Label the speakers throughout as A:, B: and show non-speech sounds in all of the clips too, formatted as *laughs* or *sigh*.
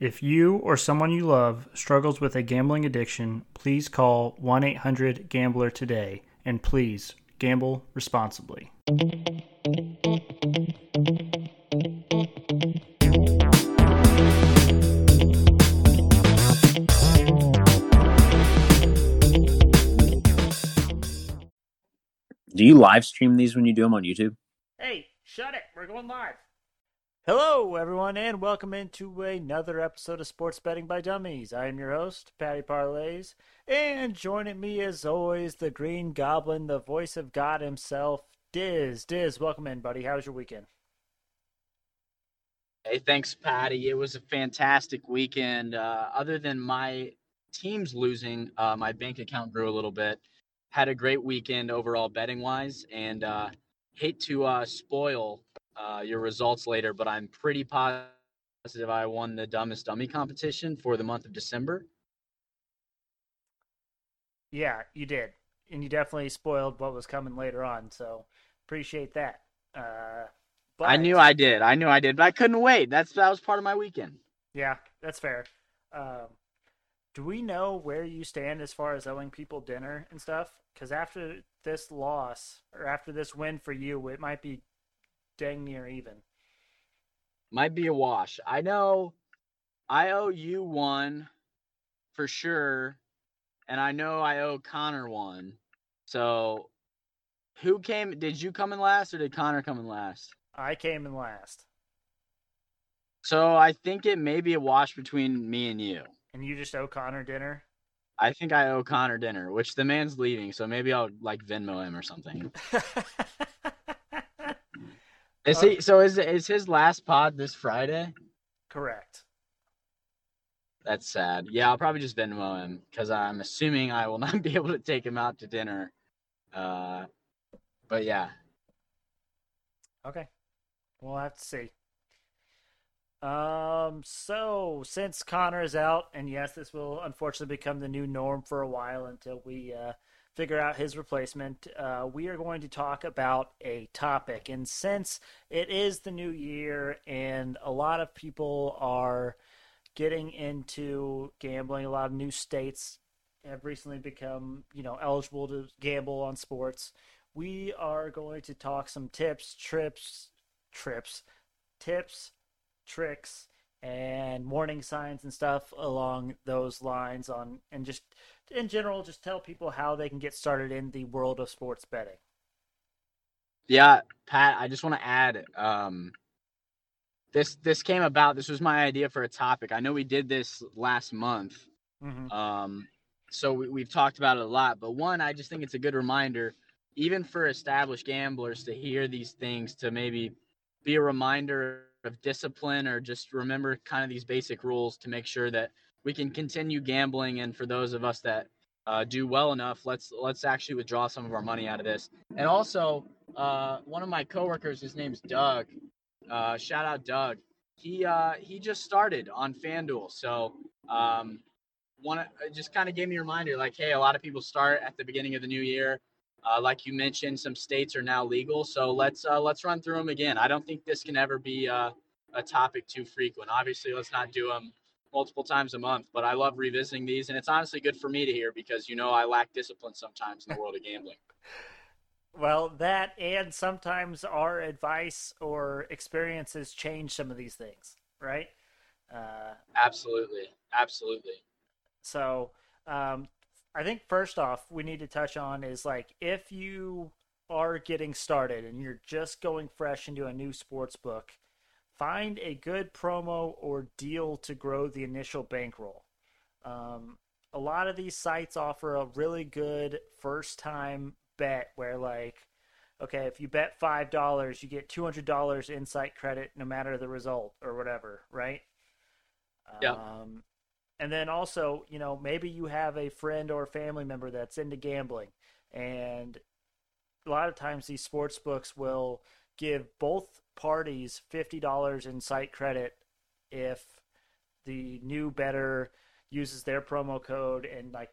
A: If you or someone you love struggles with a gambling addiction, please call 1 800 Gambler today and please gamble responsibly.
B: Do you live stream these when you do them on YouTube?
A: Hey, shut it. We're going live. Hello, everyone, and welcome into another episode of Sports Betting by Dummies. I am your host, Patty Parlays, and joining me as always, the Green Goblin, the voice of God himself, Diz. Diz, welcome in, buddy. How was your weekend?
C: Hey, thanks, Patty. It was a fantastic weekend. Uh, other than my teams losing, uh, my bank account grew a little bit. Had a great weekend overall betting wise, and uh, hate to uh, spoil uh, your results later, but I'm pretty positive I won the dumbest dummy competition for the month of December.
A: Yeah, you did, and you definitely spoiled what was coming later on. So appreciate that. Uh,
C: I knew I did. I knew I did, but I couldn't wait. That's that was part of my weekend.
A: Yeah, that's fair. Um, do we know where you stand as far as owing people dinner and stuff? Because after this loss or after this win for you, it might be dang near even.
C: Might be a wash. I know I owe you one for sure, and I know I owe Connor one. So, who came? Did you come in last, or did Connor come in last?
A: I came in last.
C: So I think it may be a wash between me and you.
A: And you just owe Connor dinner?
C: I think I owe Connor dinner, which the man's leaving, so maybe I'll like Venmo him or something. *laughs* is he so is is his last pod this Friday?
A: Correct.
C: That's sad. Yeah, I'll probably just Venmo him because I'm assuming I will *laughs* not be able to take him out to dinner. Uh, but yeah.
A: Okay. We'll have to see. Um, so since Connor is out, and yes, this will unfortunately become the new norm for a while until we uh, figure out his replacement, uh, we are going to talk about a topic. And since it is the new year and a lot of people are getting into gambling, a lot of new states have recently become, you know, eligible to gamble on sports. We are going to talk some tips, trips, trips, tips, tricks and warning signs and stuff along those lines on and just in general just tell people how they can get started in the world of sports betting.
C: Yeah pat i just want to add um this this came about this was my idea for a topic. I know we did this last month. Mm-hmm. um so we, we've talked about it a lot but one i just think it's a good reminder even for established gamblers to hear these things to maybe be a reminder of discipline or just remember kind of these basic rules to make sure that we can continue gambling. And for those of us that uh, do well enough let's let's actually withdraw some of our money out of this. And also uh, one of my coworkers his name's doug. Uh, shout out doug. He uh, he just started on fanduel. So um, one just kind of gave me a reminder like hey a lot of people start at the beginning of the new year uh, like you mentioned, some states are now legal, so let's uh, let's run through them again. I don't think this can ever be uh, a topic too frequent. Obviously, let's not do them multiple times a month, but I love revisiting these, and it's honestly good for me to hear because you know I lack discipline sometimes in the world of gambling. *laughs*
A: Well, that and sometimes our advice or experiences change some of these things, right?
C: Uh, absolutely, absolutely.
A: So, um, I think first off, we need to touch on is like if you are getting started and you're just going fresh into a new sports book, find a good promo or deal to grow the initial bankroll. Um, a lot of these sites offer a really good first time bet where like okay if you bet five dollars you get two hundred dollars insight credit no matter the result or whatever right
C: yeah. Um,
A: and then also, you know, maybe you have a friend or family member that's into gambling, and a lot of times these sports books will give both parties fifty dollars in site credit if the new bettor uses their promo code and like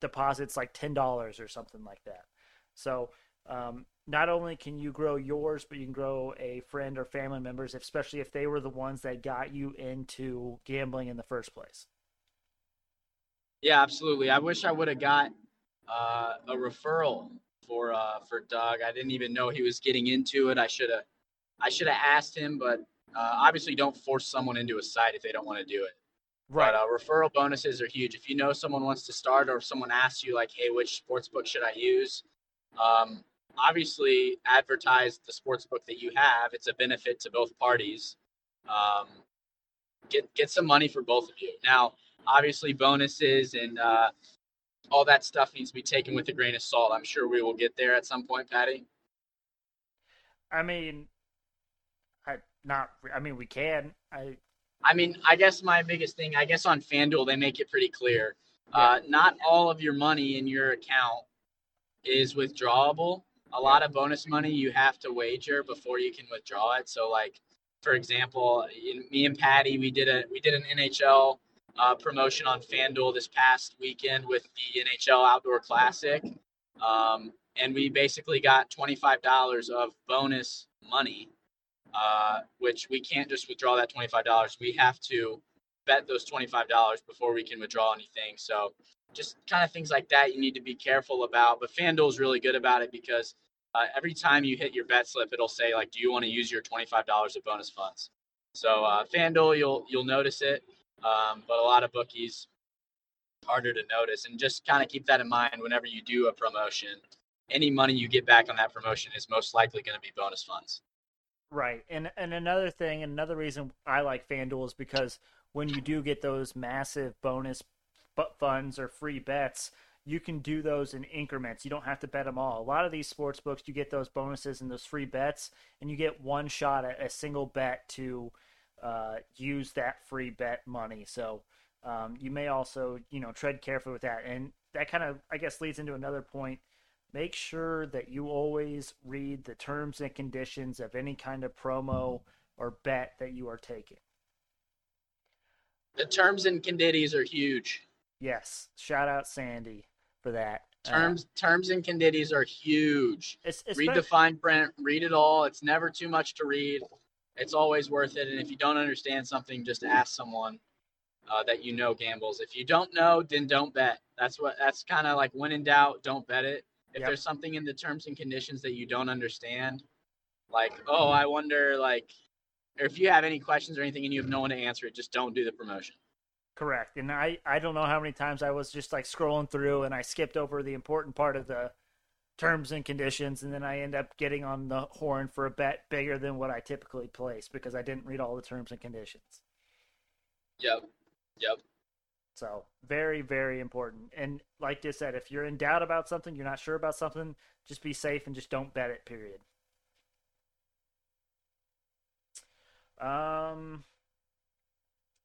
A: deposits like ten dollars or something like that. So um, not only can you grow yours, but you can grow a friend or family members, especially if they were the ones that got you into gambling in the first place.
C: Yeah, absolutely. I wish I would have got uh, a referral for uh, for Doug. I didn't even know he was getting into it. I should have I should have asked him, but uh, obviously don't force someone into a site if they don't want to do it. Right. But uh, referral bonuses are huge. If you know someone wants to start, or if someone asks you like, "Hey, which sports book should I use?" Um, obviously, advertise the sports book that you have. It's a benefit to both parties. Um, get get some money for both of you. Now, obviously, bonuses and uh, all that stuff needs to be taken with a grain of salt. I'm sure we will get there at some point, Patty.
A: I mean, I not. I mean, we can. I
C: I mean, I guess my biggest thing, I guess on FanDuel, they make it pretty clear. Uh, not all of your money in your account is withdrawable. A lot of bonus money you have to wager before you can withdraw it. So, like, for example, in, me and Patty, we did a we did an NHL uh, promotion on FanDuel this past weekend with the NHL Outdoor Classic, um, and we basically got twenty five dollars of bonus money uh, which we can't just withdraw that $25. We have to bet those $25 before we can withdraw anything. So just kind of things like that you need to be careful about. But FanDuel is really good about it because uh, every time you hit your bet slip, it'll say like, "Do you want to use your $25 of bonus funds?" So uh, FanDuel, you'll you'll notice it, um, but a lot of bookies harder to notice. And just kind of keep that in mind whenever you do a promotion. Any money you get back on that promotion is most likely going to be bonus funds.
A: Right. And and another thing, another reason I like FanDuel is because when you do get those massive bonus funds or free bets, you can do those in increments. You don't have to bet them all. A lot of these sports books, you get those bonuses and those free bets, and you get one shot at a single bet to uh, use that free bet money. So um, you may also, you know, tread carefully with that. And that kind of, I guess, leads into another point make sure that you always read the terms and conditions of any kind of promo or bet that you are taking.
C: The terms and conditions are huge.
A: Yes, shout out Sandy for that.
C: Terms, uh, terms and conditions are huge. It's, it's read the fine print, read it all. It's never too much to read. It's always worth it. And if you don't understand something, just ask someone uh, that you know gambles. If you don't know, then don't bet. That's what. That's kind of like when in doubt, don't bet it if yep. there's something in the terms and conditions that you don't understand, like, oh, I wonder, like, or if you have any questions or anything and you have no one to answer it, just don't do the promotion.
A: Correct. And I, I don't know how many times I was just like scrolling through and I skipped over the important part of the terms and conditions and then I end up getting on the horn for a bet bigger than what I typically place because I didn't read all the terms and conditions.
C: Yep. Yep.
A: So very, very important. And like I said, if you're in doubt about something, you're not sure about something, just be safe and just don't bet it. Period. Um,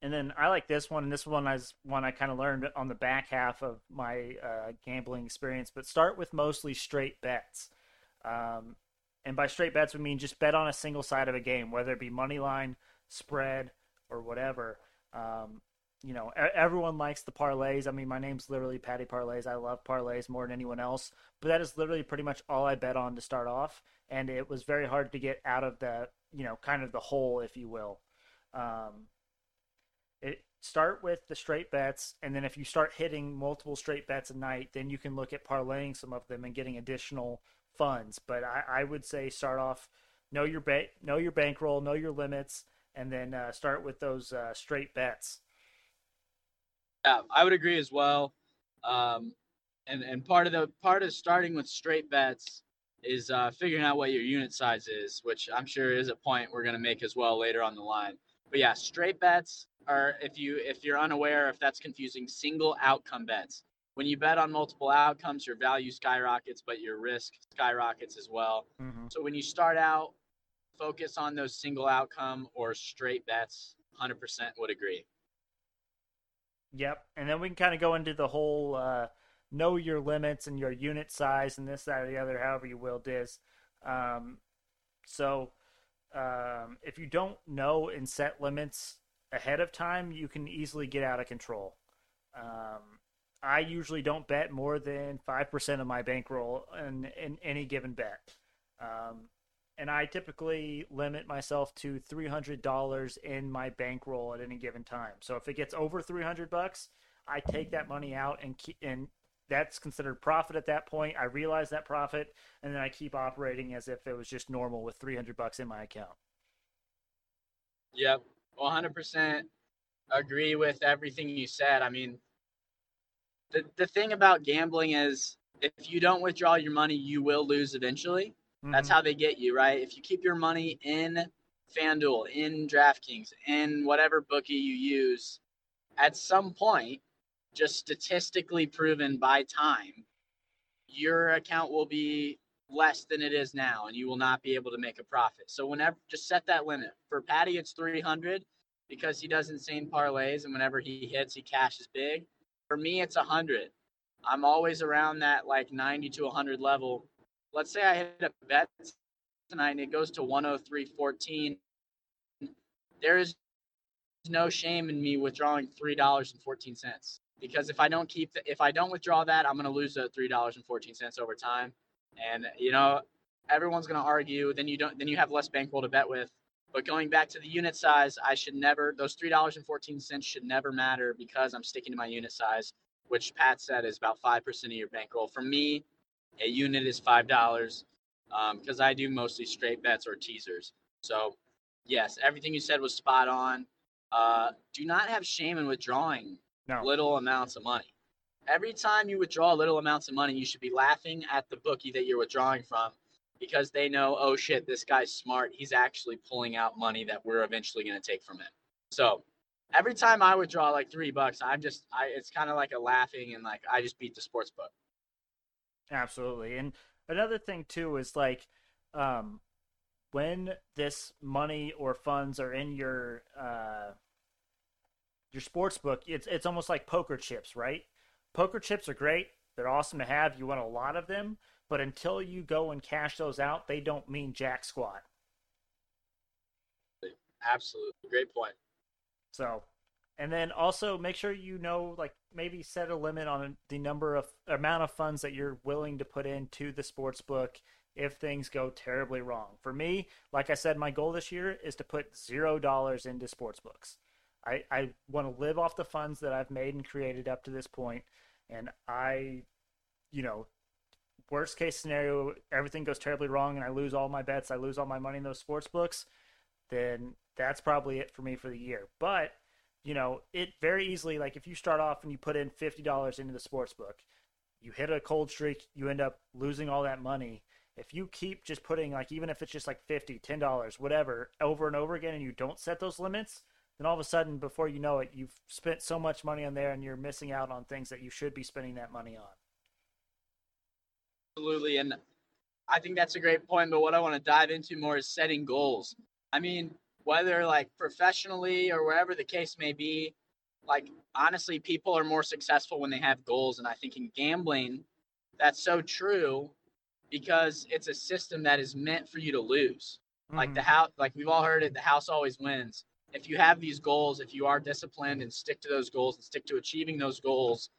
A: and then I like this one, and this one is one I kind of learned on the back half of my uh, gambling experience. But start with mostly straight bets. Um, and by straight bets, we mean just bet on a single side of a game, whether it be money line, spread, or whatever. Um, you know, everyone likes the parlays. I mean, my name's literally Patty Parlays. I love parlays more than anyone else. But that is literally pretty much all I bet on to start off, and it was very hard to get out of the, you know, kind of the hole, if you will. Um, it start with the straight bets, and then if you start hitting multiple straight bets a night, then you can look at parlaying some of them and getting additional funds. But I, I would say start off, know your ba- know your bankroll, know your limits, and then uh, start with those uh, straight bets
C: yeah, I would agree as well. Um, and and part of the part of starting with straight bets is uh, figuring out what your unit size is, which I'm sure is a point we're going to make as well later on the line. But yeah, straight bets are if you if you're unaware if that's confusing, single outcome bets. When you bet on multiple outcomes, your value skyrockets, but your risk skyrockets as well. Mm-hmm. So when you start out, focus on those single outcome or straight bets. 100% would agree.
A: Yep, and then we can kind of go into the whole uh, know your limits and your unit size and this, that, or the other, however you will, Diz. Um, so um, if you don't know and set limits ahead of time, you can easily get out of control. Um, I usually don't bet more than five percent of my bankroll in, in any given bet. Um, and I typically limit myself to three hundred dollars in my bankroll at any given time. So if it gets over three hundred bucks, I take that money out and and that's considered profit at that point. I realize that profit, and then I keep operating as if it was just normal with three hundred bucks in my account.
C: Yep, one hundred percent agree with everything you said. I mean, the the thing about gambling is if you don't withdraw your money, you will lose eventually. Mm-hmm. That's how they get you, right? If you keep your money in FanDuel, in DraftKings, in whatever bookie you use, at some point, just statistically proven by time, your account will be less than it is now and you will not be able to make a profit. So whenever just set that limit. For Patty it's 300 because he does insane parlays and whenever he hits he cashes big. For me it's 100. I'm always around that like 90 to 100 level. Let's say I hit a bet tonight and it goes to 103.14. There is no shame in me withdrawing $3.14 because if I don't keep the, if I don't withdraw that, I'm going to lose the three dollars and fourteen cents over time, and you know everyone's going to argue. Then you don't then you have less bankroll to bet with. But going back to the unit size, I should never those three dollars and fourteen cents should never matter because I'm sticking to my unit size, which Pat said is about five percent of your bankroll. For me, a unit is five dollars because um, I do mostly straight bets or teasers. So yes, everything you said was spot on. Uh, do not have shame in withdrawing no. little amounts of money. Every time you withdraw little amounts of money, you should be laughing at the bookie that you're withdrawing from because they know, oh shit, this guy's smart. He's actually pulling out money that we're eventually going to take from him. So every time I withdraw like three bucks, I'm just, I, it's kind of like a laughing and like I just beat the sports book.
A: Absolutely. And another thing too is like um when this money or funds are in your uh your sports book, it's it's almost like poker chips, right? Poker chips are great. They're awesome to have. You want a lot of them, but until you go and cash those out, they don't mean jack squat.
C: Absolutely. Great point.
A: So, and then also make sure you know like maybe set a limit on the number of amount of funds that you're willing to put into the sports book if things go terribly wrong for me like i said my goal this year is to put zero dollars into sports books i, I want to live off the funds that i've made and created up to this point and i you know worst case scenario everything goes terribly wrong and i lose all my bets i lose all my money in those sports books then that's probably it for me for the year but you know, it very easily, like if you start off and you put in $50 into the sports book, you hit a cold streak, you end up losing all that money. If you keep just putting, like, even if it's just like 50 $10, whatever, over and over again, and you don't set those limits, then all of a sudden, before you know it, you've spent so much money on there and you're missing out on things that you should be spending that money on.
C: Absolutely. And I think that's a great point. But what I want to dive into more is setting goals. I mean, whether like professionally or wherever the case may be like honestly people are more successful when they have goals and i think in gambling that's so true because it's a system that is meant for you to lose mm-hmm. like the house like we've all heard it the house always wins if you have these goals if you are disciplined and stick to those goals and stick to achieving those goals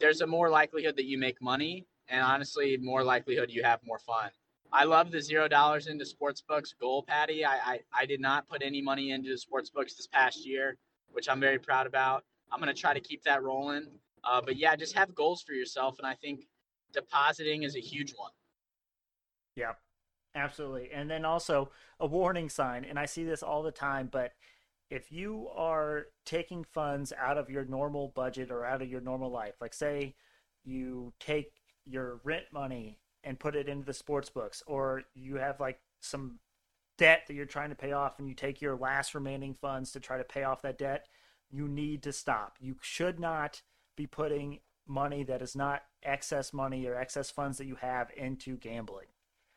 C: there's a more likelihood that you make money and honestly more likelihood you have more fun I love the zero dollars into sports books goal, Patty. I, I, I did not put any money into sports books this past year, which I'm very proud about. I'm going to try to keep that rolling. Uh, but yeah, just have goals for yourself. And I think depositing is a huge one.
A: Yeah, absolutely. And then also a warning sign, and I see this all the time, but if you are taking funds out of your normal budget or out of your normal life, like say you take your rent money and put it into the sports books, or you have like some debt that you're trying to pay off and you take your last remaining funds to try to pay off that debt, you need to stop. You should not be putting money that is not excess money or excess funds that you have into gambling.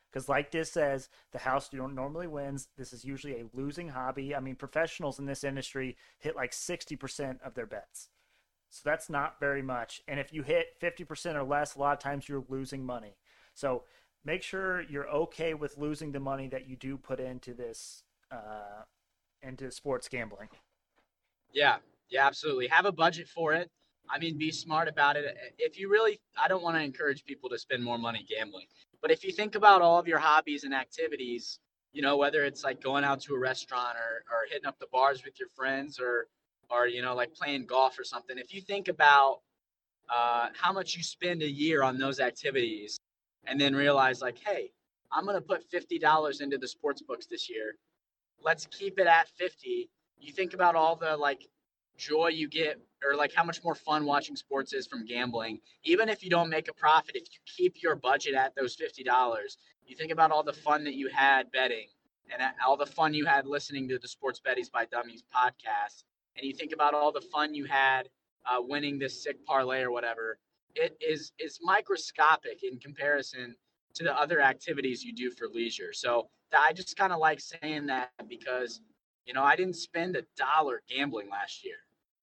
A: Because, like this says, the house normally wins. This is usually a losing hobby. I mean, professionals in this industry hit like 60% of their bets. So that's not very much. And if you hit 50% or less, a lot of times you're losing money. So make sure you're okay with losing the money that you do put into this uh, into sports gambling.
C: Yeah, yeah, absolutely. Have a budget for it. I mean, be smart about it. If you really, I don't want to encourage people to spend more money gambling, but if you think about all of your hobbies and activities, you know, whether it's like going out to a restaurant or, or hitting up the bars with your friends or, or, you know, like playing golf or something, if you think about uh, how much you spend a year on those activities and then realize like, hey, I'm going to put $50 into the sports books this year. Let's keep it at 50. You think about all the like joy you get or like how much more fun watching sports is from gambling. Even if you don't make a profit, if you keep your budget at those $50, you think about all the fun that you had betting and all the fun you had listening to the Sports Betting by Dummies podcast. And you think about all the fun you had uh, winning this sick parlay or whatever. It is is microscopic in comparison to the other activities you do for leisure. So I just kind of like saying that because you know I didn't spend a dollar gambling last year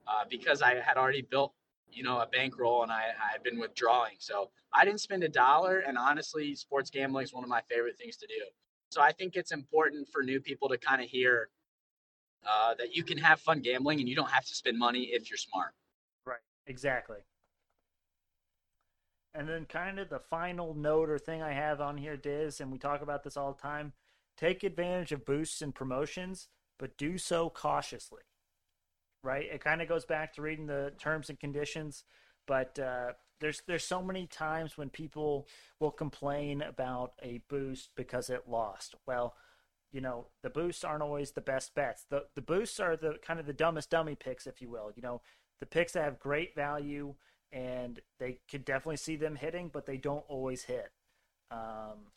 C: uh, because I had already built you know a bankroll and I I've been withdrawing. So I didn't spend a dollar, and honestly, sports gambling is one of my favorite things to do. So I think it's important for new people to kind of hear uh, that you can have fun gambling and you don't have to spend money if you're smart.
A: Right. Exactly. And then, kind of the final note or thing I have on here, Diz, and we talk about this all the time take advantage of boosts and promotions, but do so cautiously. Right? It kind of goes back to reading the terms and conditions, but uh, there's there's so many times when people will complain about a boost because it lost. Well, you know, the boosts aren't always the best bets. The the boosts are the kind of the dumbest dummy picks, if you will. You know, the picks that have great value and they could definitely see them hitting, but they don't always hit. Um,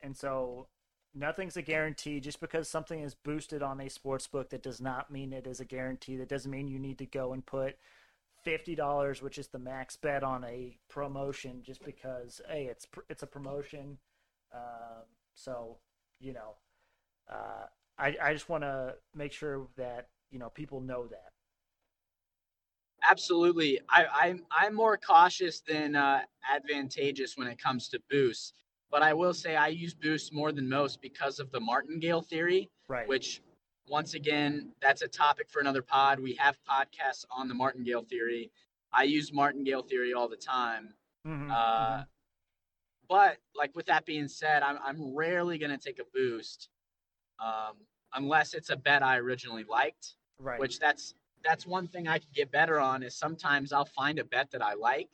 A: and so nothing's a guarantee. Just because something is boosted on a sports book, that does not mean it is a guarantee. That doesn't mean you need to go and put fifty dollars, which is the max bet on a promotion, just because hey, it's it's a promotion. Um, so you know, uh, I I just want to make sure that you know people know that.
C: Absolutely. I, I'm I'm more cautious than uh, advantageous when it comes to boosts, but I will say I use Boost more than most because of the martingale theory,
A: right?
C: Which, once again, that's a topic for another pod. We have podcasts on the martingale theory. I use martingale theory all the time. Mm-hmm. Uh, mm-hmm. But like with that being said, I'm I'm rarely gonna take a boost, um, unless it's a bet I originally liked.
A: Right.
C: Which that's that's one thing I could get better on is sometimes I'll find a bet that I like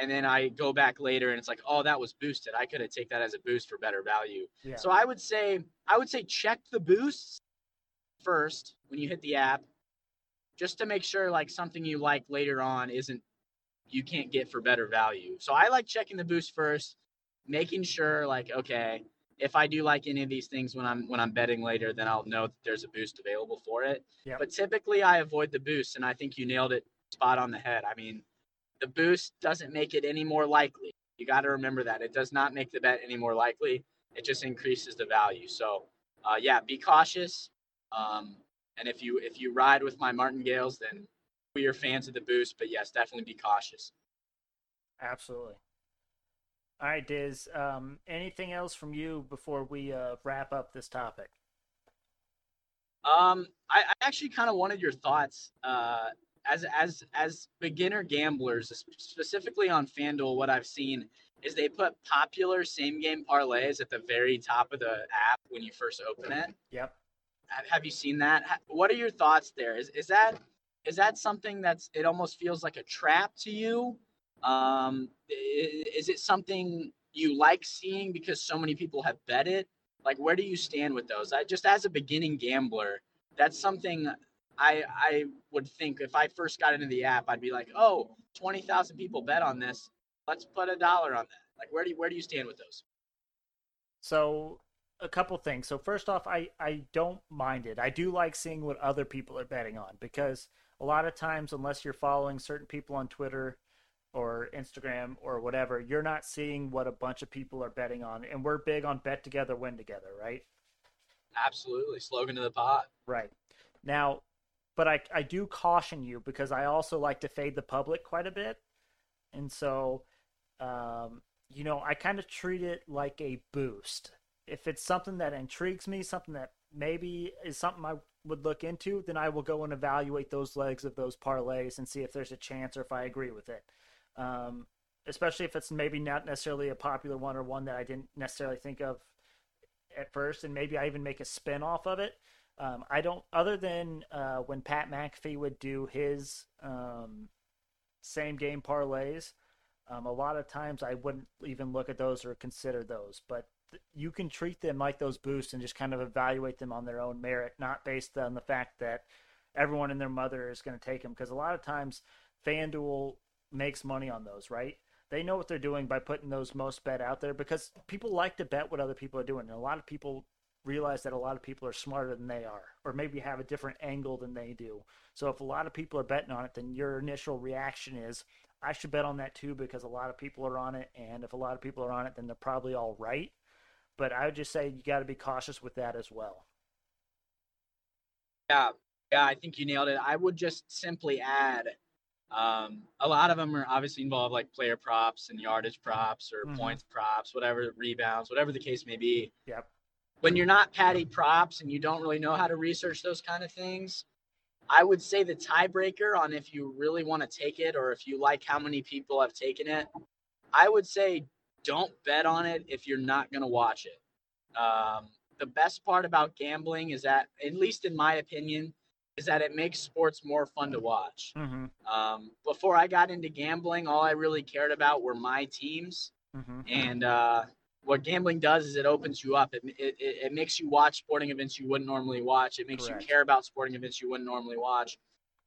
C: and then I go back later and it's like, oh, that was boosted. I could have take that as a boost for better value. Yeah. So I would say I would say check the boosts first when you hit the app, just to make sure like something you like later on isn't you can't get for better value. So I like checking the boost first, making sure like okay, if I do like any of these things when I'm when I'm betting later, then I'll know that there's a boost available for it. Yep. But typically I avoid the boost, and I think you nailed it spot on the head. I mean, the boost doesn't make it any more likely. You got to remember that it does not make the bet any more likely. It just increases the value. So, uh, yeah, be cautious. Um, and if you if you ride with my martingales, then we are fans of the boost. But yes, definitely be cautious.
A: Absolutely. All right, Diz. Um, anything else from you before we uh, wrap up this topic?
C: Um, I, I actually kind of wanted your thoughts uh, as as as beginner gamblers, specifically on FanDuel. What I've seen is they put popular same game parlays at the very top of the app when you first open it.
A: Yep.
C: Have you seen that? What are your thoughts there? Is is that is that something that's it almost feels like a trap to you? Um, is it something you like seeing because so many people have bet it? Like, where do you stand with those? I just as a beginning gambler, that's something I I would think if I first got into the app, I'd be like, oh, 20,000 people bet on this. Let's put a dollar on that. Like, where do you, where do you stand with those?
A: So a couple things. So first off, I I don't mind it. I do like seeing what other people are betting on because a lot of times, unless you're following certain people on Twitter or Instagram or whatever, you're not seeing what a bunch of people are betting on. And we're big on bet together, win together, right?
C: Absolutely. Slogan of the pot.
A: Right. Now, but I, I do caution you because I also like to fade the public quite a bit. And so, um, you know, I kind of treat it like a boost. If it's something that intrigues me, something that maybe is something I would look into, then I will go and evaluate those legs of those parlays and see if there's a chance or if I agree with it. Um, especially if it's maybe not necessarily a popular one or one that I didn't necessarily think of at first, and maybe I even make a spin off of it. Um, I don't, other than uh, when Pat McAfee would do his um, same game parlays, um, a lot of times I wouldn't even look at those or consider those. But th- you can treat them like those boosts and just kind of evaluate them on their own merit, not based on the fact that everyone and their mother is going to take them. Because a lot of times FanDuel makes money on those, right? They know what they're doing by putting those most bet out there because people like to bet what other people are doing. And a lot of people realize that a lot of people are smarter than they are, or maybe have a different angle than they do. So if a lot of people are betting on it, then your initial reaction is, I should bet on that too because a lot of people are on it. And if a lot of people are on it, then they're probably all right. But I would just say you got to be cautious with that as well.
C: Yeah, yeah, I think you nailed it. I would just simply add um, a lot of them are obviously involved like player props and yardage props or mm-hmm. points props, whatever rebounds, whatever the case may be.
A: Yep.
C: When you're not patty props and you don't really know how to research those kind of things, I would say the tiebreaker on if you really want to take it or if you like how many people have taken it, I would say don't bet on it if you're not going to watch it. Um, the best part about gambling is that, at least in my opinion, is that it makes sports more fun to watch.
A: Mm-hmm.
C: Um, before I got into gambling, all I really cared about were my teams.
A: Mm-hmm.
C: And uh, what gambling does is it opens you up. It, it, it, makes you watch sporting events you wouldn't normally watch. It makes Correct. you care about sporting events you wouldn't normally watch.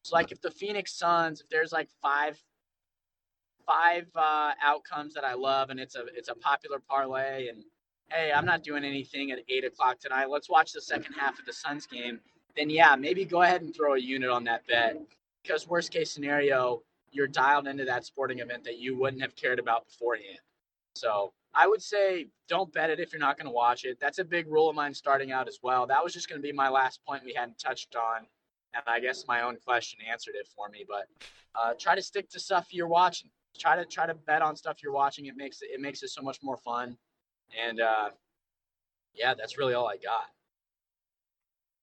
C: So, like, if the Phoenix Suns, if there's like five five uh, outcomes that I love, and it's a it's a popular parlay, and hey, I'm not doing anything at eight o'clock tonight. Let's watch the second half of the Suns game then yeah, maybe go ahead and throw a unit on that bet because worst case scenario, you're dialed into that sporting event that you wouldn't have cared about beforehand. So I would say don't bet it if you're not going to watch it. That's a big rule of mine starting out as well. That was just going to be my last point we hadn't touched on. And I guess my own question answered it for me. But uh, try to stick to stuff you're watching. Try to try to bet on stuff you're watching. It makes it, it makes it so much more fun. And uh, yeah, that's really all I got.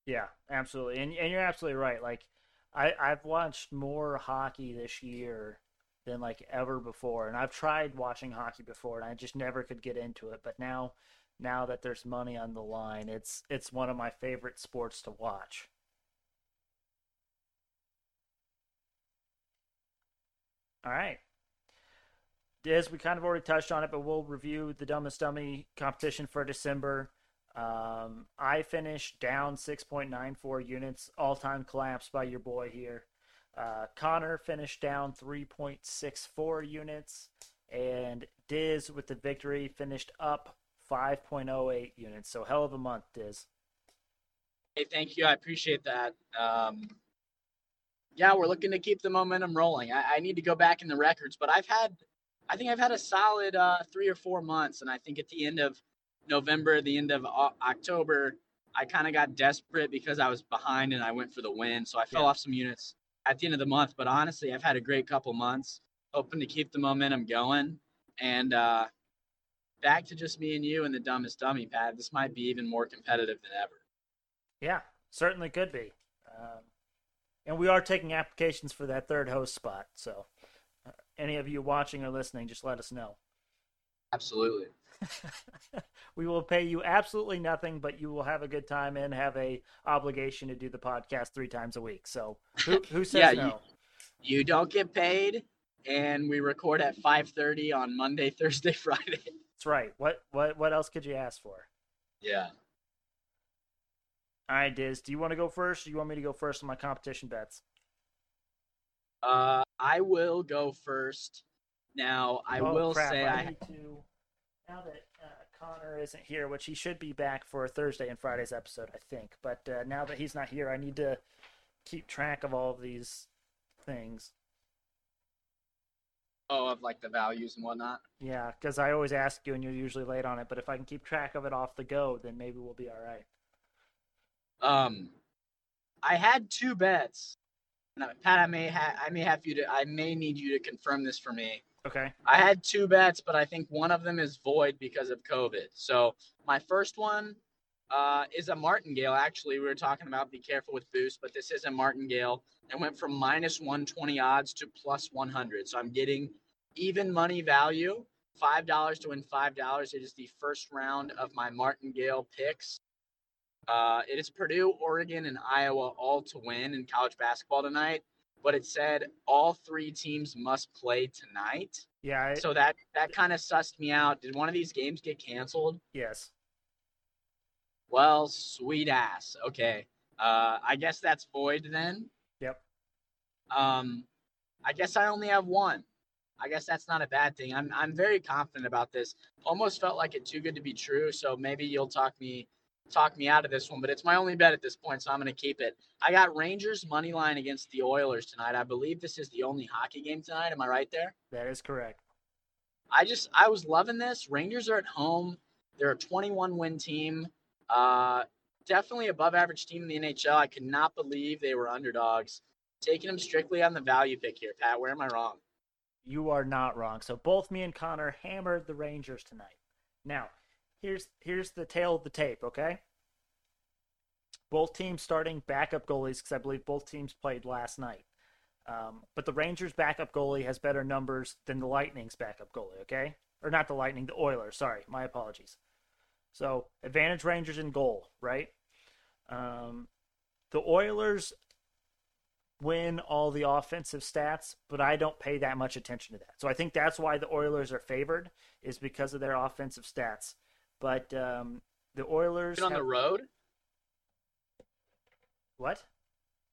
A: Yeah, absolutely, and and you're absolutely right. Like, I I've watched more hockey this year than like ever before, and I've tried watching hockey before, and I just never could get into it. But now, now that there's money on the line, it's it's one of my favorite sports to watch. All right. Diz, we kind of already touched on it, but we'll review the dumbest dummy competition for December. Um, I finished down 6.94 units, all time collapse by your boy here. Uh, Connor finished down 3.64 units, and Diz with the victory finished up 5.08 units. So hell of a month, Diz.
C: Hey, thank you. I appreciate that. Um, yeah, we're looking to keep the momentum rolling. I, I, need to go back in the records, but I've had, I think I've had a solid uh, three or four months, and I think at the end of November, the end of October, I kind of got desperate because I was behind and I went for the win. So I fell yeah. off some units at the end of the month. But honestly, I've had a great couple months, hoping to keep the momentum going. And uh, back to just me and you and the dumbest dummy, Pat. This might be even more competitive than ever.
A: Yeah, certainly could be. Um, and we are taking applications for that third host spot. So, uh, any of you watching or listening, just let us know.
C: Absolutely. *laughs*
A: we will pay you absolutely nothing, but you will have a good time and have a obligation to do the podcast three times a week. So who, *laughs* who says
C: yeah,
A: no?
C: You, you don't get paid, and we record at five thirty on Monday, *laughs* Thursday, Friday.
A: That's right. What what what else could you ask for?
C: Yeah.
A: All right, Diz. Do you want to go first? Or do you want me to go first on my competition bets?
C: Uh, I will go first. Now, I
A: oh,
C: will
A: crap.
C: say
A: I, I... now that uh, Connor isn't here, which he should be back for Thursday and Friday's episode, I think. But uh, now that he's not here, I need to keep track of all of these things.
C: Oh, of like the values and whatnot.
A: Yeah, because I always ask you, and you're usually late on it. But if I can keep track of it off the go, then maybe we'll be all right.
C: Um, I had two bets. Pat, I may ha- I may have you to I may need you to confirm this for me.
A: Okay.
C: I had two bets, but I think one of them is void because of COVID. So my first one uh, is a martingale. Actually, we were talking about be careful with boost, but this is a martingale. It went from minus 120 odds to plus 100. So I'm getting even money value, five dollars to win five dollars. It is the first round of my martingale picks. Uh, it is Purdue, Oregon, and Iowa all to win in college basketball tonight. But it said all three teams must play tonight.
A: Yeah. I,
C: so that that kind of sussed me out. Did one of these games get canceled?
A: Yes.
C: Well, sweet ass. Okay. Uh, I guess that's void then.
A: Yep.
C: Um, I guess I only have one. I guess that's not a bad thing. I'm I'm very confident about this. Almost felt like it too good to be true. So maybe you'll talk me talk me out of this one, but it's my only bet at this point, so I'm going to keep it. I got Rangers money line against the Oilers tonight. I believe this is the only hockey game tonight. Am I right there?
A: That is correct.
C: I just I was loving this. Rangers are at home. They're a 21 win team. Uh, definitely above average team in the NHL. I could not believe they were underdogs. Taking them strictly on the value pick here, Pat. Where am I wrong?
A: You are not wrong. So both me and Connor hammered the Rangers tonight. Now, here's here's the tale of the tape, okay? Both teams starting backup goalies because I believe both teams played last night. Um, but the Rangers' backup goalie has better numbers than the Lightning's backup goalie, okay? Or not the Lightning, the Oilers. Sorry, my apologies. So advantage Rangers in goal, right? Um, the Oilers win all the offensive stats, but I don't pay that much attention to that. So I think that's why the Oilers are favored is because of their offensive stats. But um, the Oilers
C: even on
A: have...
C: the road.
A: What?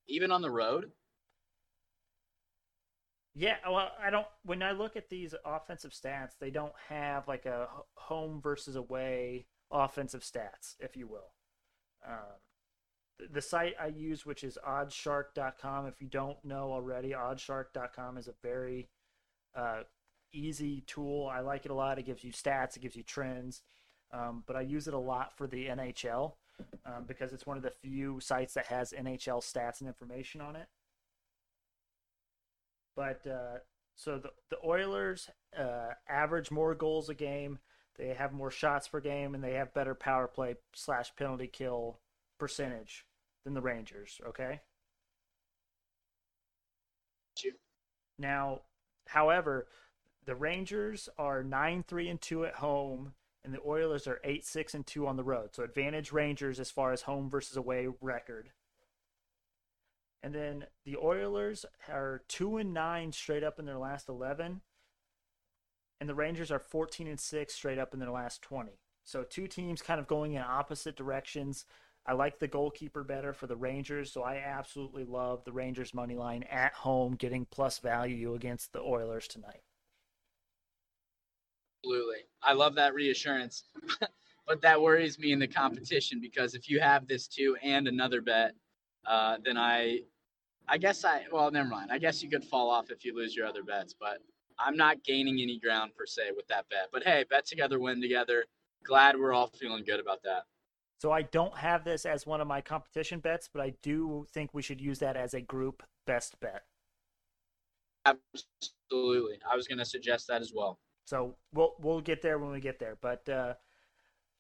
C: Even on the road.
A: Yeah, well, I don't. When I look at these offensive stats, they don't have like a home versus away offensive stats, if you will. Um, the site I use, which is oddshark.com, if you don't know already, oddshark.com is a very uh, easy tool. I like it a lot. It gives you stats, it gives you trends, um, but I use it a lot for the NHL um, because it's one of the few sites that has NHL stats and information on it. But uh, so the the Oilers uh, average more goals a game. They have more shots per game, and they have better power play slash penalty kill percentage than the Rangers. Okay. Now, however, the Rangers are nine three and two at home, and the Oilers are eight six and two on the road. So advantage Rangers as far as home versus away record. And then the Oilers are two and nine straight up in their last eleven, and the Rangers are fourteen and six straight up in their last twenty. So two teams kind of going in opposite directions. I like the goalkeeper better for the Rangers, so I absolutely love the Rangers money line at home getting plus value against the Oilers tonight.
C: Absolutely. I love that reassurance. *laughs* but that worries me in the competition because if you have this too and another bet, uh, then I I guess I well never mind. I guess you could fall off if you lose your other bets, but I'm not gaining any ground per se with that bet. But hey, bet together, win together. Glad we're all feeling good about that.
A: So I don't have this as one of my competition bets, but I do think we should use that as a group best bet.
C: Absolutely. I was going to suggest that as well.
A: So we'll we'll get there when we get there. But uh,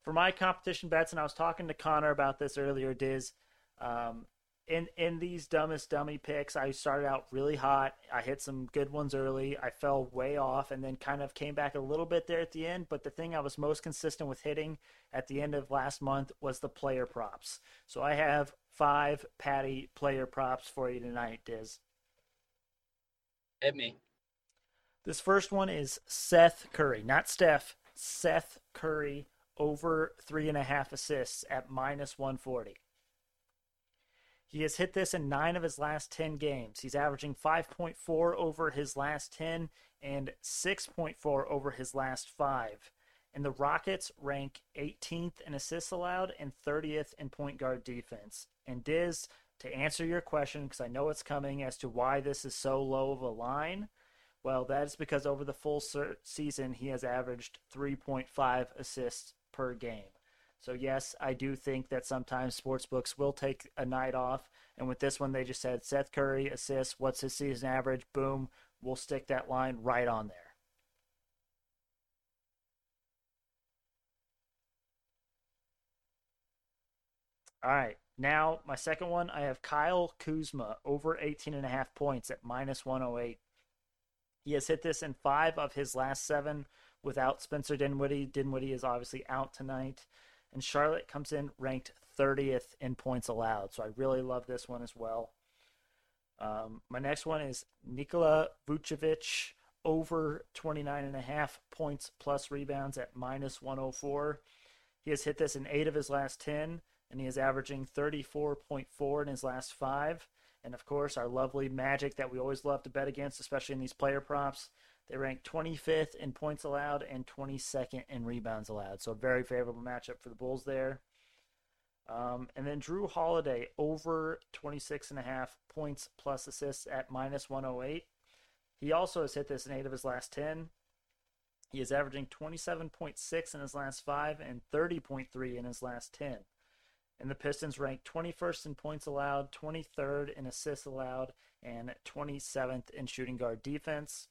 A: for my competition bets, and I was talking to Connor about this earlier, Diz. Um, in in these dumbest dummy picks, I started out really hot. I hit some good ones early. I fell way off, and then kind of came back a little bit there at the end. But the thing I was most consistent with hitting at the end of last month was the player props. So I have five Patty player props for you tonight, Diz.
C: Hit me.
A: This first one is Seth Curry, not Steph. Seth Curry over three and a half assists at minus 140. He has hit this in nine of his last 10 games. He's averaging 5.4 over his last 10 and 6.4 over his last five. And the Rockets rank 18th in assists allowed and 30th in point guard defense. And Diz, to answer your question, because I know it's coming as to why this is so low of a line, well, that is because over the full season, he has averaged 3.5 assists per game. So yes, I do think that sometimes sports books will take a night off. And with this one, they just said Seth Curry assists. What's his season average? Boom. We'll stick that line right on there. All right. Now, my second one, I have Kyle Kuzma over 18 and a half points at minus 108. He has hit this in five of his last seven without Spencer Dinwiddie. Dinwiddie is obviously out tonight. And Charlotte comes in ranked 30th in points allowed. So I really love this one as well. Um, my next one is Nikola Vucevic over 29 and a half points plus rebounds at minus 104. He has hit this in eight of his last 10, and he is averaging 34.4 in his last five. And of course, our lovely Magic that we always love to bet against, especially in these player props. They rank 25th in points allowed and 22nd in rebounds allowed. So, a very favorable matchup for the Bulls there. Um, and then Jrue Holiday over 26 and a half points plus assists at minus 108. He also has hit this in eight of his last 10. He is averaging 27.6 in his last five and 30.3 in his last 10. And the Pistons rank 21st in points allowed, 23rd in assists allowed, and 27th in shooting guard defense.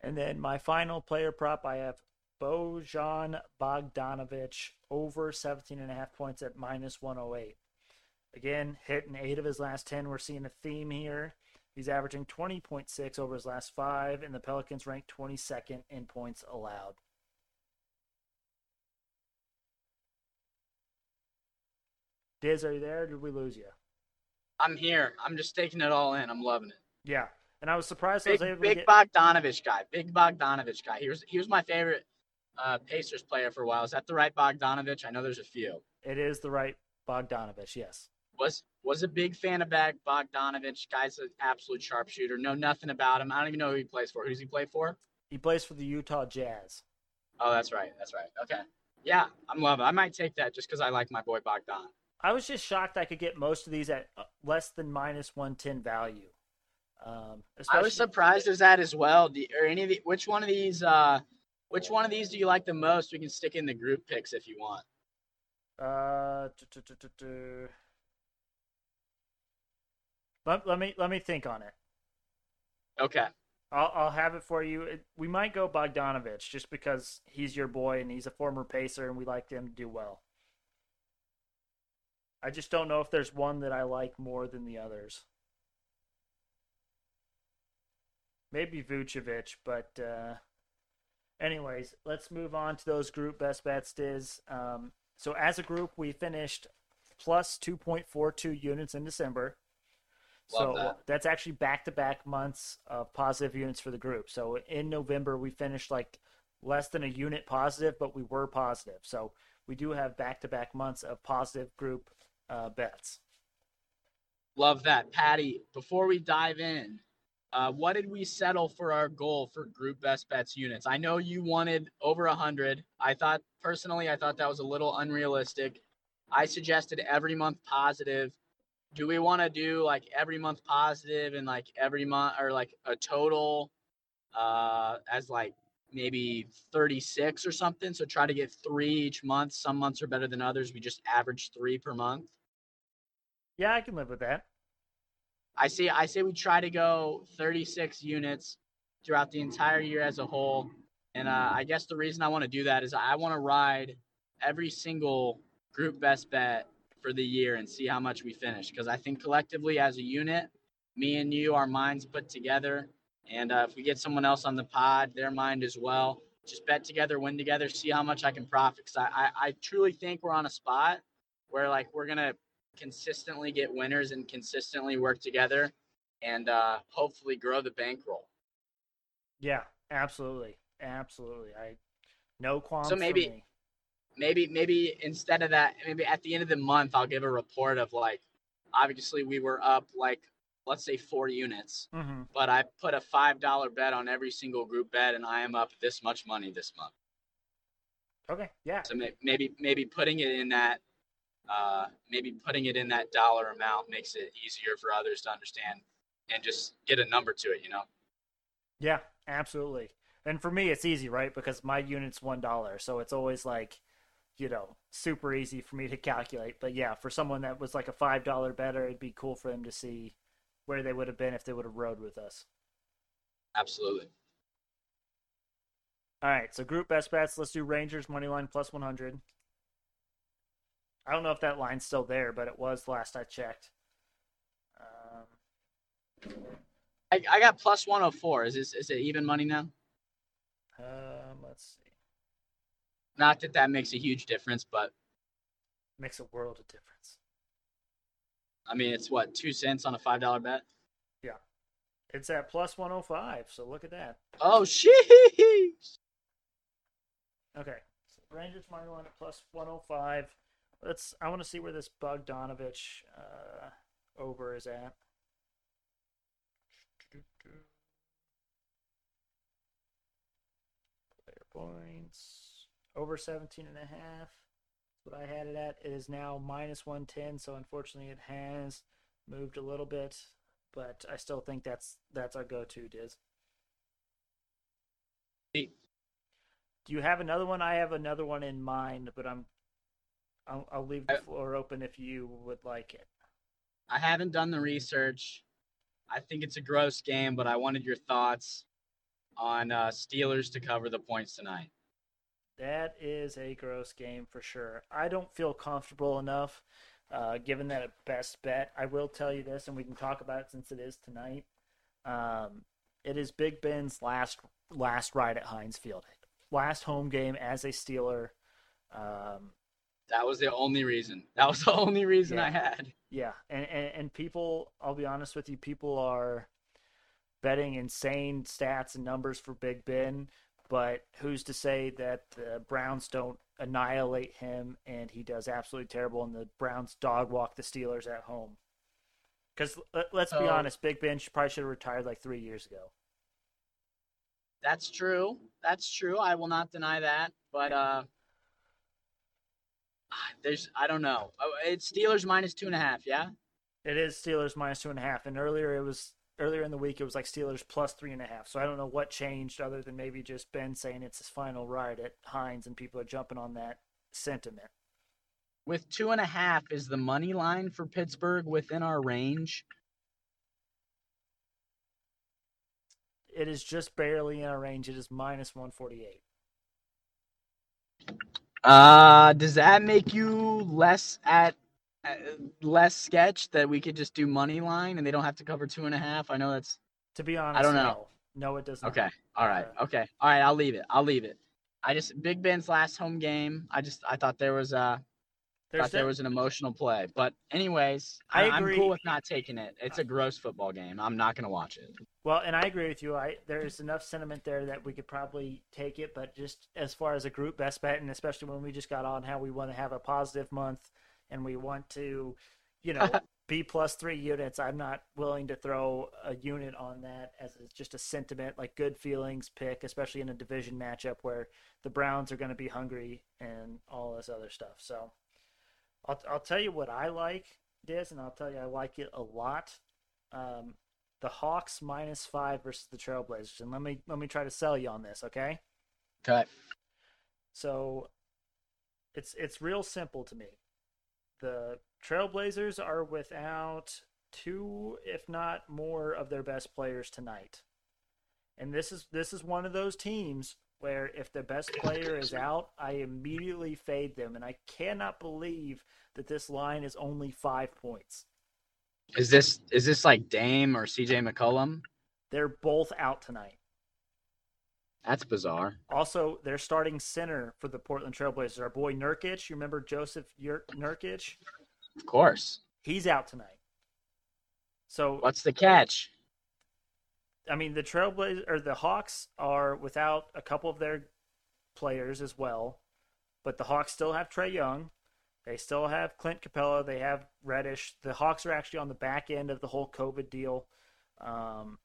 A: And then my final player prop, I have Bojan Bogdanovic over 17 and a half points at minus 108. Again, hitting eight of his last 10. We're seeing a theme here. He's averaging 20.6 over his last five, and the Pelicans rank 22nd in points allowed. Diz, are you there? did we lose you?
C: I'm here. I'm just taking it all in. I'm loving it.
A: Yeah, and I was surprised
C: big,
A: I was able
C: big
A: to get...
C: Bogdanovich guy. Big Bogdanovich guy. He was he was my favorite uh, Pacers player for a while. Is that the right Bogdanovich? I know there's a few.
A: It is the right Bogdanovich. Yes.
C: Was was a big fan of Bag Bogdanovich. Guy's an absolute sharpshooter. Know nothing about him. I don't even know who he plays for. Who does he play for?
A: He plays for the Utah Jazz.
C: Oh, that's right. That's right. Okay. Yeah, I'm loving. It. I might take that just because I like my boy Bogdan.
A: I was just shocked I could get most of these at uh, less than minus one ten value. Um,
C: I was surprised as that as well. Do, or any of the, which one of these? Uh, which one of these do you like the most? We can stick in the group picks if you want.
A: Uh, let, let me let me think on it.
C: Okay.
A: I'll I'll have it for you. It, we might go Bogdanovich just because he's your boy and he's a former Pacer and we like him to do well. I just don't know if there's one that I like more than the others. Maybe Vucevic, but uh, anyways, let's move on to those group best bets. Diz. Um, so as a group, we finished plus 2.42 units in December.
C: Love
A: so
C: that.
A: that's actually back to back months of positive units for the group. So in November, we finished like less than a unit positive, but we were positive. So we do have back to back months of positive group uh, bets.
C: Love that. Patty, before we dive in, uh, what did we settle for our goal for group best bets units? I know you wanted over a 100. I thought, personally, I thought that was a little unrealistic. I suggested every month positive. Do we want to do like every month positive and like every month or like a total uh, as like maybe 36 or something? So try to get three each month. Some months are better than others. We just average three per month.
A: Yeah, I can live with that.
C: I see. I say we try to go 36 units throughout the entire year as a whole. And uh, I guess the reason I want to do that is I want to ride every single group best bet for the year and see how much we finish. Because I think collectively as a unit, me and you, our minds put together. And uh, if we get someone else on the pod, their mind as well, just bet together, win together, see how much I can profit. Because I, I, I truly think we're on a spot where like we're gonna consistently get winners and consistently work together and uh, hopefully grow the bankroll.
A: Yeah, absolutely, absolutely. I no qualms.
C: So maybe, maybe, maybe instead of that, maybe at the end of the month, I'll give a report of like, obviously we were up like let's say four units,
A: mm-hmm.
C: but I put a five dollar bet on every single group bet, and I am up this much money this month.
A: Okay, yeah.
C: So maybe maybe putting it in that uh, maybe putting it in that dollar amount makes it easier for others to understand and just get a number to it, you know?
A: Yeah, absolutely. And for me, it's easy, right? Because my unit's one dollar, so it's always like, you know, super easy for me to calculate. But yeah, for someone that was like a five dollar better, it'd be cool for them to see where they would have been if they would have rode with us.
C: Absolutely.
A: All right, so group best bets. Let's do Rangers money line plus one hundred. I don't know if that line's still there, but it was last I checked. Um,
C: I, I got plus 104. Is this is it even money now?
A: um, let's see.
C: Not that that makes a huge difference, but
A: Makes a world of difference.
C: I mean, it's what two cents on a five dollar bet.
A: Yeah, it's at plus 105, so look at that.
C: Oh sheesh!
A: Okay, so Rangers money line at plus 105. Let's. I want to see where this Bogdanovich uh, over is at. Player points over 17 and a half. What I had it at. It is now minus 110, so unfortunately it has moved a little bit, but I still think that's that's our go-to. Diz. Do you have another one? I have another one in mind, but I'm I'll, I'll leave the
C: I-
A: floor open if you would like it.
C: I haven't done the research. I think it's a gross game, but I wanted your thoughts on uh, Steelers to cover the points tonight.
A: That is a gross game for sure. I don't feel comfortable enough, uh, given that a best bet. I will tell you this, and we can talk about it since it is tonight. Um, it is Big Ben's last last ride at Heinz Field, last home game as a Steeler. Um,
C: That was the only reason. That was the only reason
A: Yeah.
C: I had.
A: Yeah, and, and and people, I'll be honest with you, people are betting insane stats and numbers for Big Ben, but who's to say that the Browns don't annihilate him and he does absolutely terrible and the Browns dog walk the Steelers at home? Because let, let's be
C: So-
A: honest, Big Ben should, probably should have retired like three years ago.
C: That's true. That's true. I will not deny that. But uh, *sighs* there's I don't know. Oh, It's Steelers minus two and a half. Yeah.
A: It is Steelers minus two and a half, and earlier it was earlier in the week it was like Steelers plus three and a half. So I don't know what changed other than maybe just Ben saying it's his final ride at Heinz, and people are jumping on that sentiment.
C: With two and a half, is the money line for Pittsburgh within our range?
A: It is just barely in our range. It is minus one forty eight.
C: Uh, does that make you less at Uh, less sketch that we could just do money line and they don't have to cover two and a half? I know that's
A: To be honest,
C: I
A: don't
C: know.
A: No, it does not.
C: okay. All right. Okay. All right. I'll leave it. I'll leave it. I just Big Ben's last home game. I just I thought there was a
A: There's
C: thought there was an emotional play. But anyways,
A: I
C: am cool with not taking it. It's a gross football game. I'm not gonna watch it.
A: Well, and I agree with you. I there's enough sentiment there that we could probably take it, but just as far as a group best bet, and especially when we just got on how we want to have a positive month and we want to, you know, *laughs* B plus three units, I'm not willing to throw a unit on that as a, just a sentiment, like good feelings pick, especially in a division matchup where the Browns are going to be hungry and all this other stuff. So, I'll I'll tell you what I like, Diz, and I'll tell you I like it a lot. Um, the Hawks minus five versus the Trailblazers, and let me let me try to sell you on this, okay?
C: Okay.
A: So it's it's real simple to me. The Trailblazers are without two, if not more, of their best players tonight. And this is this is one of those teams where if the best player is out, I immediately fade them. And I cannot believe that this line is only five points.
C: Is this is this like Dame or CJ McCollum?
A: They're both out tonight.
C: That's bizarre.
A: Also, they're starting center for the Portland Trailblazers. Our boy Nurkic, you remember Joseph Yur- Nurkic?
C: Of course.
A: He's out tonight. So
C: What's the catch?
A: I mean, the Trailblazers or the Hawks are without a couple of their players as well, but the Hawks still have Trae Young. They still have Clint Capela. They have Reddish. The Hawks are actually on the back end of the whole COVID deal. Um,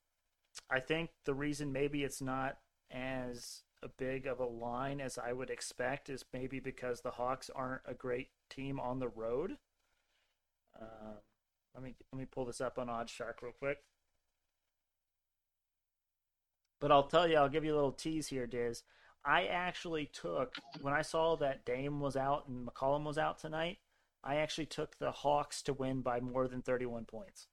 A: I think the reason maybe it's not as a big of a line as I would expect is maybe because the Hawks aren't a great team on the road. Uh, let me let me pull this up on OddsShark real quick. But I'll tell you, I'll give you a little tease here, Diz. I actually took when I saw that Dame was out and McCollum was out tonight. I actually took the Hawks to win by more than 31 points.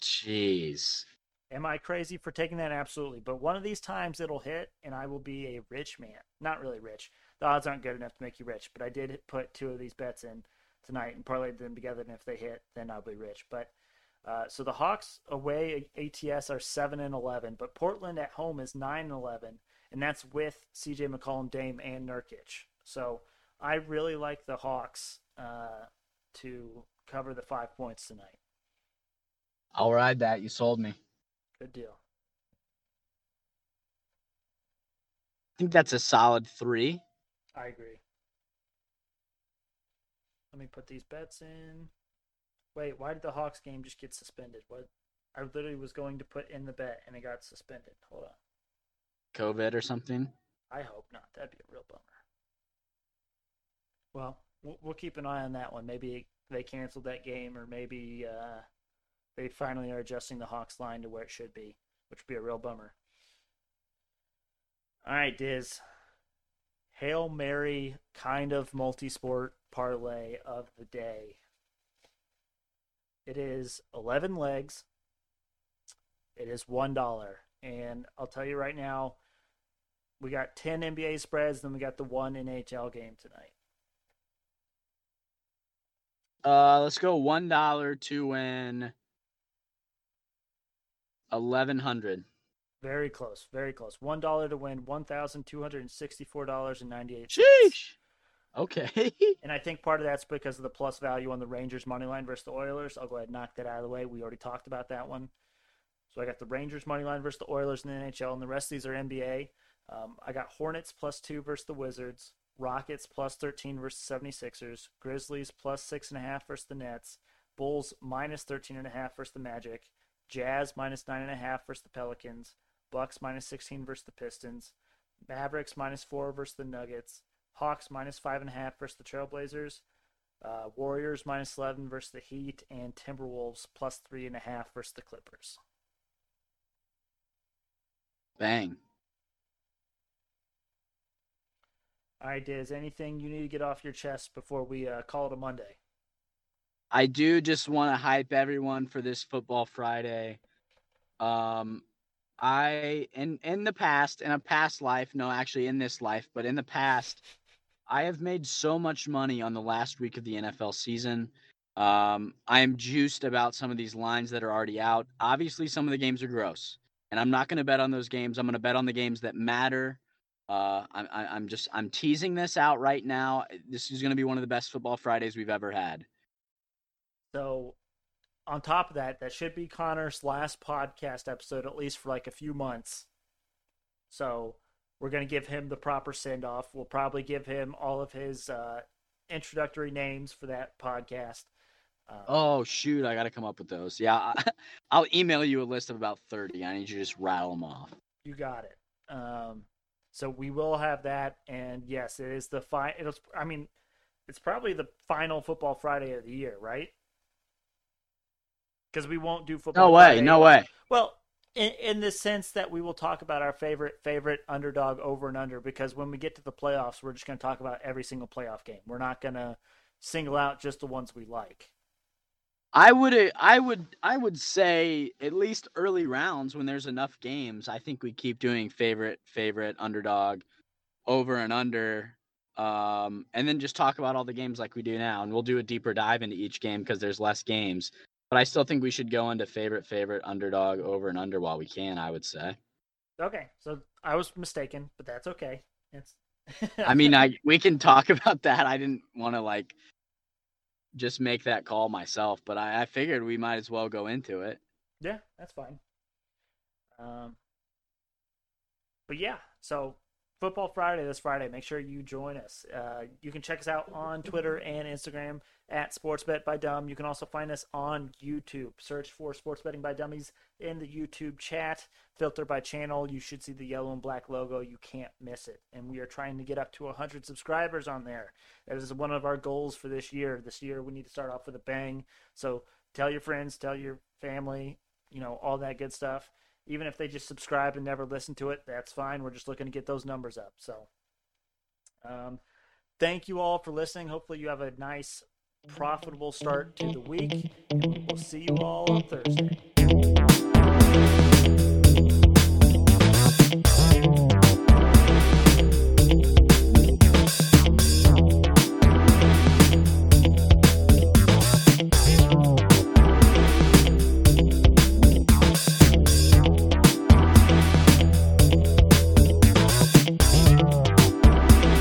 C: Jeez.
A: Am I crazy for taking that? Absolutely. But one of these times it'll hit, and I will be a rich man. Not really rich. The odds aren't good enough to make you rich, but I did put two of these bets in tonight and parlayed them together. And if they hit, then I'll be rich. But uh, so the Hawks away ATS are seven and eleven, but Portland at home is nine and eleven, and that's with CJ McCollum, Dame, and Nurkic. So I really like the Hawks uh, to cover the five points tonight.
C: I'll ride that. You sold me.
A: Good deal.
C: I think that's a solid three.
A: I agree. Let me put these bets in. Wait, why did the Hawks game just get suspended? What? I literally was going to put in the bet and it got suspended. Hold on.
C: COVID or something?
A: I hope not. That'd be a real bummer. Well, we'll keep an eye on that one. Maybe they canceled that game, or maybe uh, they finally are adjusting the Hawks line to where it should be, which would be a real bummer. All right, Diz. Hail Mary kind of multi sport parlay of the day. It is 11 legs. It is $1. And I'll tell you right now, we got 10 NBA spreads, then we got the one NHL game tonight.
C: Uh, let's go one dollar to win eleven hundred.
A: Very close, very close. One dollar to win one thousand two hundred and sixty-four dollars and ninety-eight.
C: Sheesh. Okay. *laughs*
A: and I think part of that's because of the plus value on the Rangers money line versus the Oilers. I'll go ahead and knock that out of the way. We already talked about that one. So I got the Rangers money line versus the Oilers in the NHL, and the rest of these are NBA. Um, I got Hornets plus two versus the Wizards, Rockets plus 13 versus 76ers, Grizzlies plus six and a half versus the Nets, Bulls minus 13 and a half versus the Magic, Jazz minus nine and a half versus the Pelicans, Bucks minus 16 versus the Pistons, Mavericks minus four versus the Nuggets, Hawks minus five and a half versus the Trailblazers, uh, Warriors minus 11 versus the Heat, and Timberwolves plus three and a half versus the Clippers.
C: Bang.
A: All right, Diz, anything you need to get off your chest before we uh, call it a Monday?
C: I do just want to hype everyone for this football Friday. Um, I in in the past, in a past life, no, actually in this life, but in the past, I have made so much money on the last week of the NFL season. Um, I am juiced about some of these lines that are already out. Obviously, some of the games are gross, and I'm not going to bet on those games. I'm going to bet on the games that matter uh, I'm, I'm just I'm teasing this out right now. This is going to be one of the best football Fridays we've ever had.
A: So, on top of that, that should be Connor's last podcast episode, at least for like a few months. So, we're going to give him the proper send off. We'll probably give him all of his uh, introductory names for that podcast.
C: Um, oh shoot, I got to come up with those. Yeah, *laughs* I'll email you a list of about thirty. I need you to just rattle them off.
A: You got it. Um, so we will have that, and yes, it is the fine. It's I mean, it's probably the final football Friday of the year, right? Because we won't do football.
C: No way, Friday. no way.
A: Well, in, in the sense that we will talk about our favorite favorite underdog over and under, because when we get to the playoffs, we're just going to talk about every single playoff game. We're not going to single out just the ones we like.
C: I would I would I would say at least early rounds when there's enough games, I think we keep doing favorite favorite underdog over and under um, and then just talk about all the games like we do now and we'll do a deeper dive into each game because there's less games. But I still think we should go into favorite favorite underdog over and under while we can, I would say.
A: Okay. So I was mistaken, but that's okay. It's *laughs*
C: I mean, I we can talk *laughs* about that. I didn't want to like just make that call myself, but I, I figured we might as well go into it.
A: Yeah, that's fine. Um, but yeah, so Football Friday this Friday. Make sure you join us. Uh, you can check us out on Twitter and Instagram at Sportsbet by Dumb. You can also find us on YouTube. Search for Sports Betting by Dummies in the YouTube chat. Filter by channel. You should see the yellow and black logo. You can't miss it. And we are trying to get up to 100 subscribers on there. That is one of our goals for this year. This year we need to start off with a bang. So tell your friends, tell your family, you know, all that good stuff even if they just subscribe and never listen to it, that's fine. We're just looking to get those numbers up. So, um, thank you all for listening. Hopefully, you have a nice, profitable start to the week. and We'll see you all on Thursday.